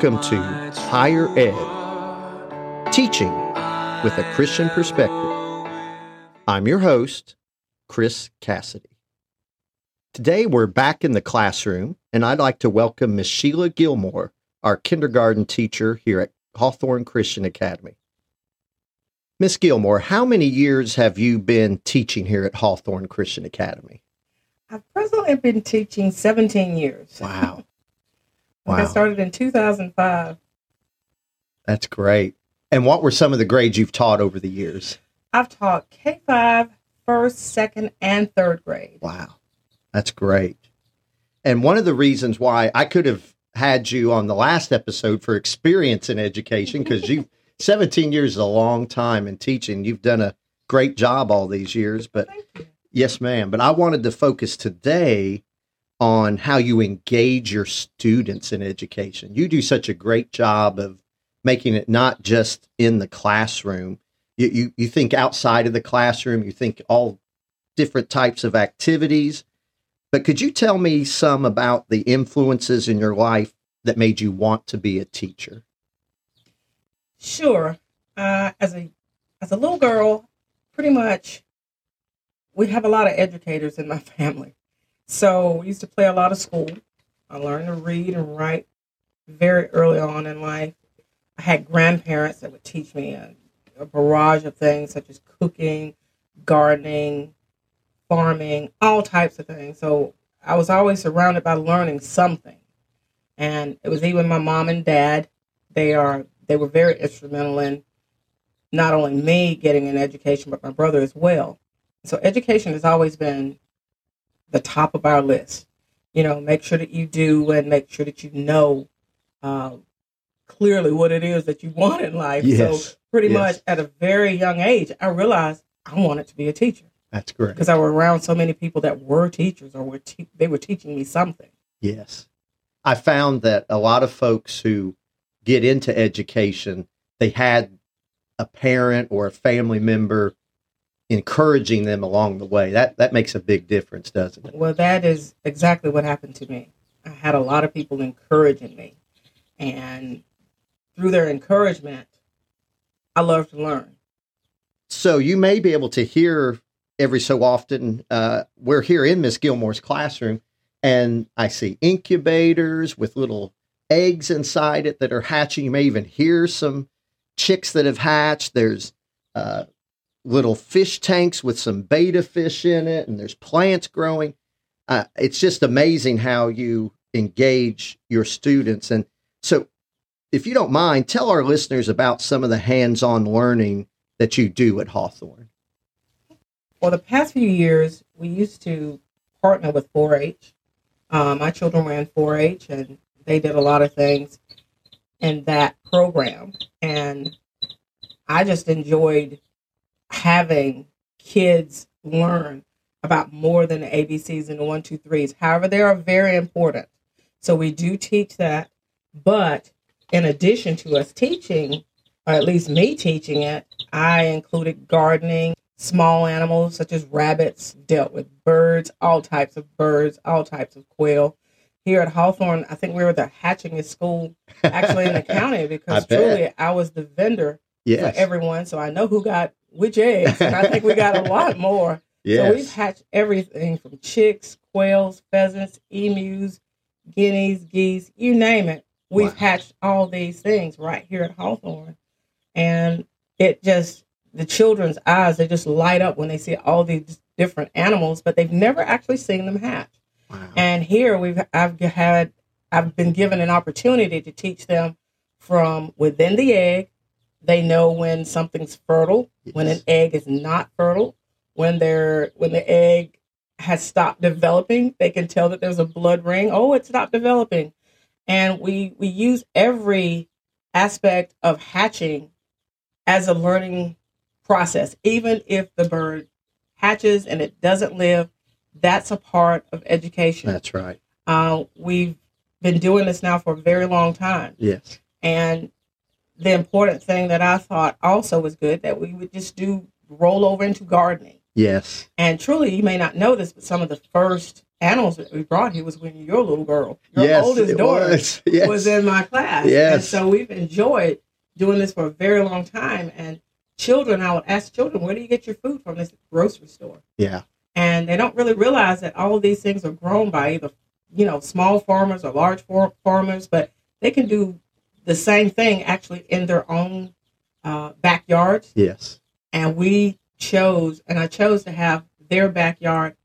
Welcome to Higher Ed, teaching with a Christian perspective. I'm your host, Chris Cassidy. Today we're back in the classroom, and I'd like to welcome Miss Shela Gilmore, our kindergarten teacher here at Hawthorne Christian Academy. Miss Gilmore, how many years have you been teaching here at Hawthorne Christian Academy? I've presently been teaching 17 years. Wow. Like I started in 2005. That's great. And what were some of the grades you've taught over the years? I've taught K5, first, second, and third grade. Wow. That's great. And one of the reasons why I could have had you on the last episode for experience in education, because you 17 years is a long time in teaching. You've done a great job all these years. But yes, ma'am. But I wanted to focus today on how you engage your students in education. You do such a great job of making it not just in the classroom. You, you, you think outside of the classroom, you think all different types of activities. But could you tell me some about the influences in your life that made you want to be a teacher? Sure. Uh, as a as a little girl, pretty much, we have a lot of educators in my family. So we used to play a lot of school. I learned to read and write very early on in life. I had grandparents that would teach me a, a barrage of things such as cooking, gardening, farming, all types of things. So I was always surrounded by learning something. And it was even my mom and dad. They are they were very instrumental in not only me getting an education, but my brother as well. So education has always been the top of our list. You know, make sure that you do and make sure that you know uh, clearly what it is that you want in life. Yes, So pretty yes. much at a very young age, I realized I wanted to be a teacher That's great. because I were around so many people that were teachers or were te- they were teaching me something. Yes. I found that a lot of folks who get into education, they had a parent or a family member encouraging them along the way. That that makes a big difference, doesn't it? Well, that is exactly what happened to me. I had a lot of people encouraging me, and through their encouragement, I love to learn. So you may be able to hear every so often. Uh, we're here in Miss Gilmore's classroom, and I see incubators with little eggs inside it that are hatching. You may even hear some chicks that have hatched. There's uh, little fish tanks with some betta fish in it, and there's plants growing. Uh, it's just amazing how you engage your students. And so, if you don't mind, tell our listeners about some of the hands on learning that you do at Hawthorne. For the past few years, we used to partner with 4-H. Um, my children were in 4-H, and they did a lot of things in that program, and I just enjoyed having kids learn about more than the ABCs and the one, two, threes. However, they are very important. So we do teach that. But in addition to us teaching, or at least me teaching it, I included gardening, small animals such as rabbits, dealt with birds, all types of birds, all types of quail. Here at Hawthorne, I think we were the hatchingest school actually in the county because I truly I was the vendor Yes. for everyone. So I know who got which eggs, and I think we got a lot more. So we've hatched everything from chicks, quails, pheasants, emus, guineas, geese, you name it. We've Wow. hatched all these things right here at Hawthorne. And it just, the children's eyes, they just light up when they see all these different animals, but they've never actually seen them hatch. Wow. And here we've I've had I've been given an opportunity to teach them from within the egg. They know when something's fertile, when an egg is not fertile, when they're when the egg has stopped developing, they can tell that there's a blood ring. Oh, it stopped developing. And we we use every aspect of hatching as a learning process. Even if the bird hatches and it doesn't live, that's a part of education. That's right. Uh, we've been doing this now for a very long time. Yes. And the important thing that I thought also was good that we would just do roll over into gardening. Yes. And truly, you may not know this, but some of the first animals that we brought here was when your little girl, your yes, oldest daughter, was. Yes. was in my class. Yes. And so we've enjoyed doing this for a very long time. And children, I would ask children, where do you get your food from? This grocery store. yeah. And they don't really realize that all of these things are grown by either, you know, small farmers or large farmers, but they can do the same thing actually in their own uh, backyards. Yes. And we chose, and I chose to have their backyard,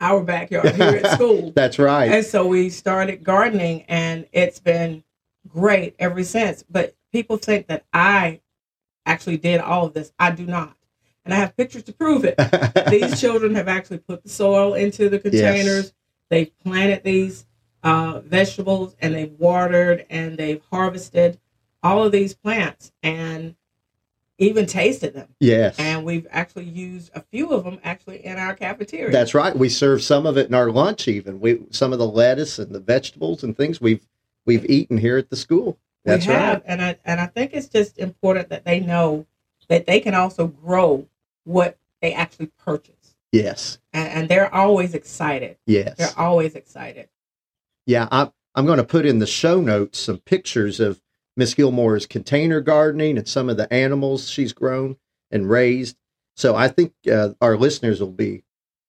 our backyard here at school. That's right. And so we started gardening, and it's been great ever since. But people think that I actually did all of this. I do not. And I have pictures to prove it. These children have actually put the soil into the containers. They've planted these uh, vegetables and they've watered and they've harvested all of these plants and even tasted them. yes. And we've actually used a few of them actually in our cafeteria. That's right. We serve some of it in our lunch. Even we some of the lettuce and the vegetables and things we've we've eaten here at the school. That's we have, right. and I and I think it's just important that they know that they can also grow what they actually purchase, Yes. and, and they're always excited. Yes. They're always excited. Yeah, I'm I'm going to put in the show notes some pictures of Miss Gilmore's container gardening and some of the animals she's grown and raised. So I think uh, our listeners will be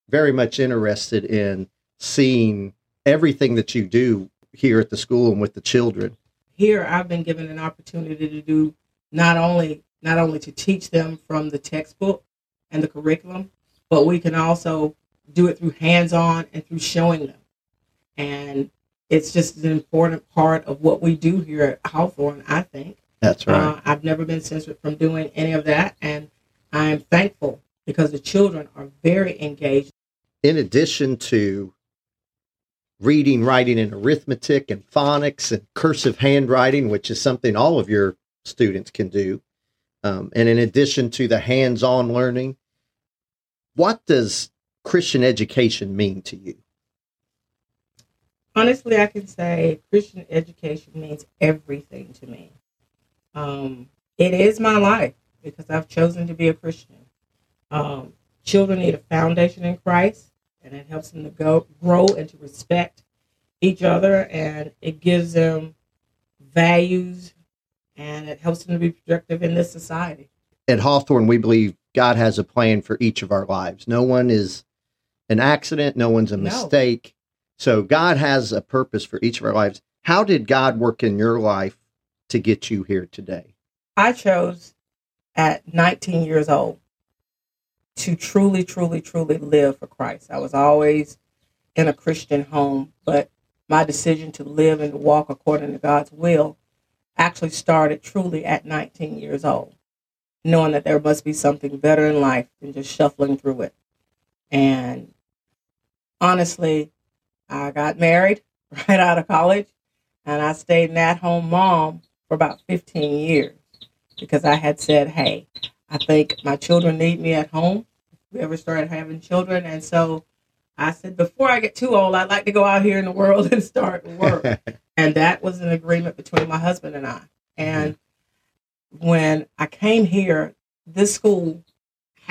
very much interested in seeing everything that you do here at the school and with the children. Here, I've been given an opportunity to do not only not only to teach them from the textbook and the curriculum, but we can also do it through hands-on and through showing them. And it's just an important part of what we do here at Hawthorne, I think. That's right. Uh, I've never been censored from doing any of that, and I'm thankful because the children are very engaged. in addition to reading, writing, and arithmetic and phonics and cursive handwriting, which is something all of your students can do, um, and in addition to the hands on learning, what does Christian education mean to you? Honestly, I can say Christian education means everything to me. Um, it is my life because I've chosen to be a Christian. Um, children need a foundation in Christ, and it helps them to go grow and to respect each other, and it gives them values, and it helps them to be productive in this society. At Hawthorne, we believe God has a plan for each of our lives. No one is an accident, no one's a No. So God has a purpose for each of our lives. How did God work in your life to get you here today? I chose at 19 years old to truly, truly, truly live for Christ. I was always in a Christian home, but my decision to live and to walk according to God's will actually started truly at 19 years old, knowing that there must be something better in life than just shuffling through it. And honestly, I got married right out of college, and I stayed an at home mom for about 15 years because I had said, hey, I think my children need me at home. If we ever started having children. And so I said, before I get too old, I'd like to go out here in the world and start work. and that was an agreement between my husband and I. And when I came here, this school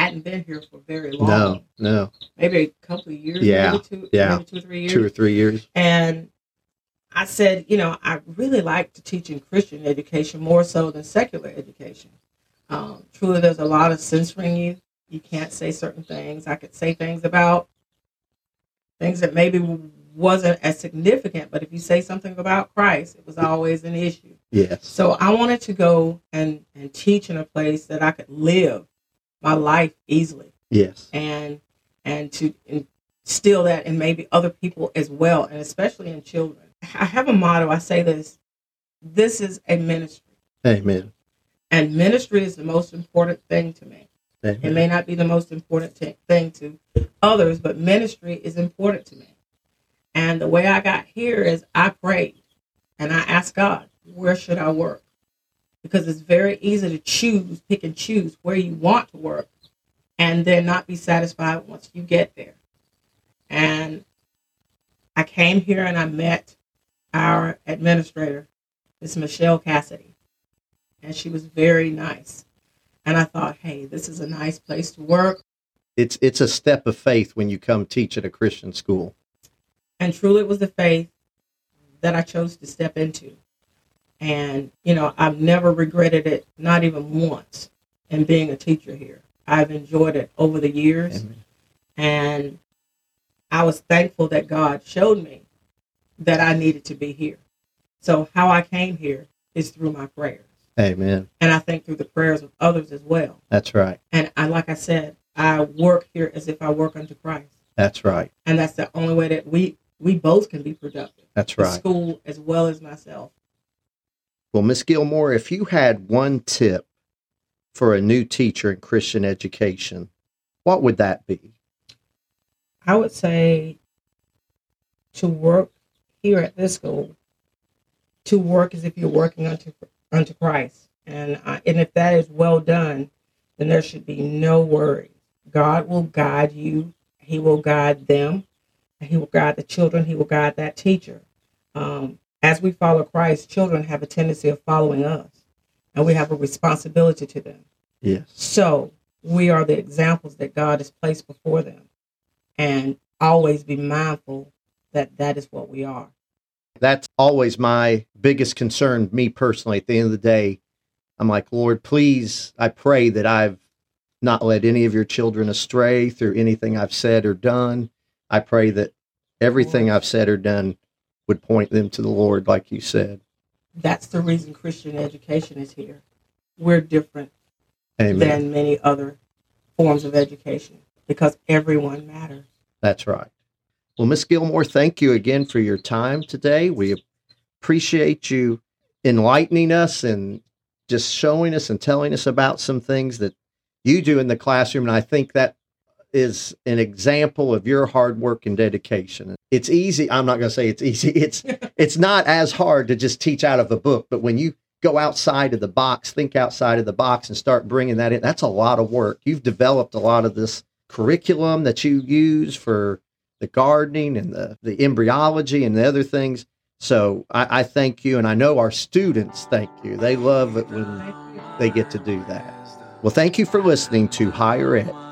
hadn't been here for very long. no, no, Maybe a couple of years. Yeah, Maybe two, yeah. maybe two or three years. two or three years. And I said, you know, I really like to teach in Christian education more so than secular education. Um, truly, there's a lot of censoring you. You can't say certain things. I could say things about things that maybe wasn't as significant, but if you say something about Christ, it was always an issue. Yes. So I wanted to go and, and teach in a place that I could live my life easily Yes. and and to instill that in maybe other people as well, and especially in children. I have a motto. I say this: this is a ministry, Amen. and ministry is the most important thing to me. Amen. It may not be the most important t- thing to others, but ministry is important to me. And the way I got here is I prayed and I asked God, where should I work? Because it's very easy to choose, pick and choose where you want to work and then not be satisfied once you get there. And I came here and I met our administrator, Miss Michelle Cassidy, and she was very nice. And I thought, hey, this is a nice place to work. it's it's a step of faith when you come teach at a Christian school. And truly, it was the faith that I chose to step into. And, you know, I've never regretted it, not even once, in being a teacher here. I've enjoyed it over the years. Amen. And I was thankful that God showed me that I needed to be here. So, how I came here is through my prayers. Amen. And I think through the prayers of others as well. That's right. And I, like I said, I work here as if I work unto Christ. That's right. And that's the only way that we we both can be productive. That's right. school as well as myself. Well, Miss Gilmore, if you had one tip for a new teacher in Christian education, what would that be? I would say to work here at this school, to work as if you're working unto unto Christ, and I, and if that is well done, then there should be no worries. God will guide you. He will guide them. He will guide the children. He will guide that teacher. Um, as we follow Christ, children have a tendency of following us, and we have a responsibility to them. Yes. So we are the examples that God has placed before them, and always be mindful that that is what we are. That's always my biggest concern, me personally. At the end of the day, I'm like, Lord, please, I pray that I've not led any of your children astray through anything I've said or done. I pray that everything I've said or done would point them to the Lord, like you said. That's the reason Christian education is here. We're different Amen. than many other forms of education because everyone matters. That's right. Well, Miss Gilmore, thank you again for your time today. We appreciate you enlightening us and just showing us and telling us about some things that you do in the classroom. And I think that is an example of your hard work and dedication. It's easy. I'm not going to say it's easy. It's it's not as hard to just teach out of a book, but when you go outside of the box, think outside of the box and start bringing that in, that's a lot of work. You've developed a lot of this curriculum that you use for the gardening and the, the embryology and the other things. So I, I thank you, and I know our students thank you. They love it when they get to do that. Well, thank you for listening to Higher Ed.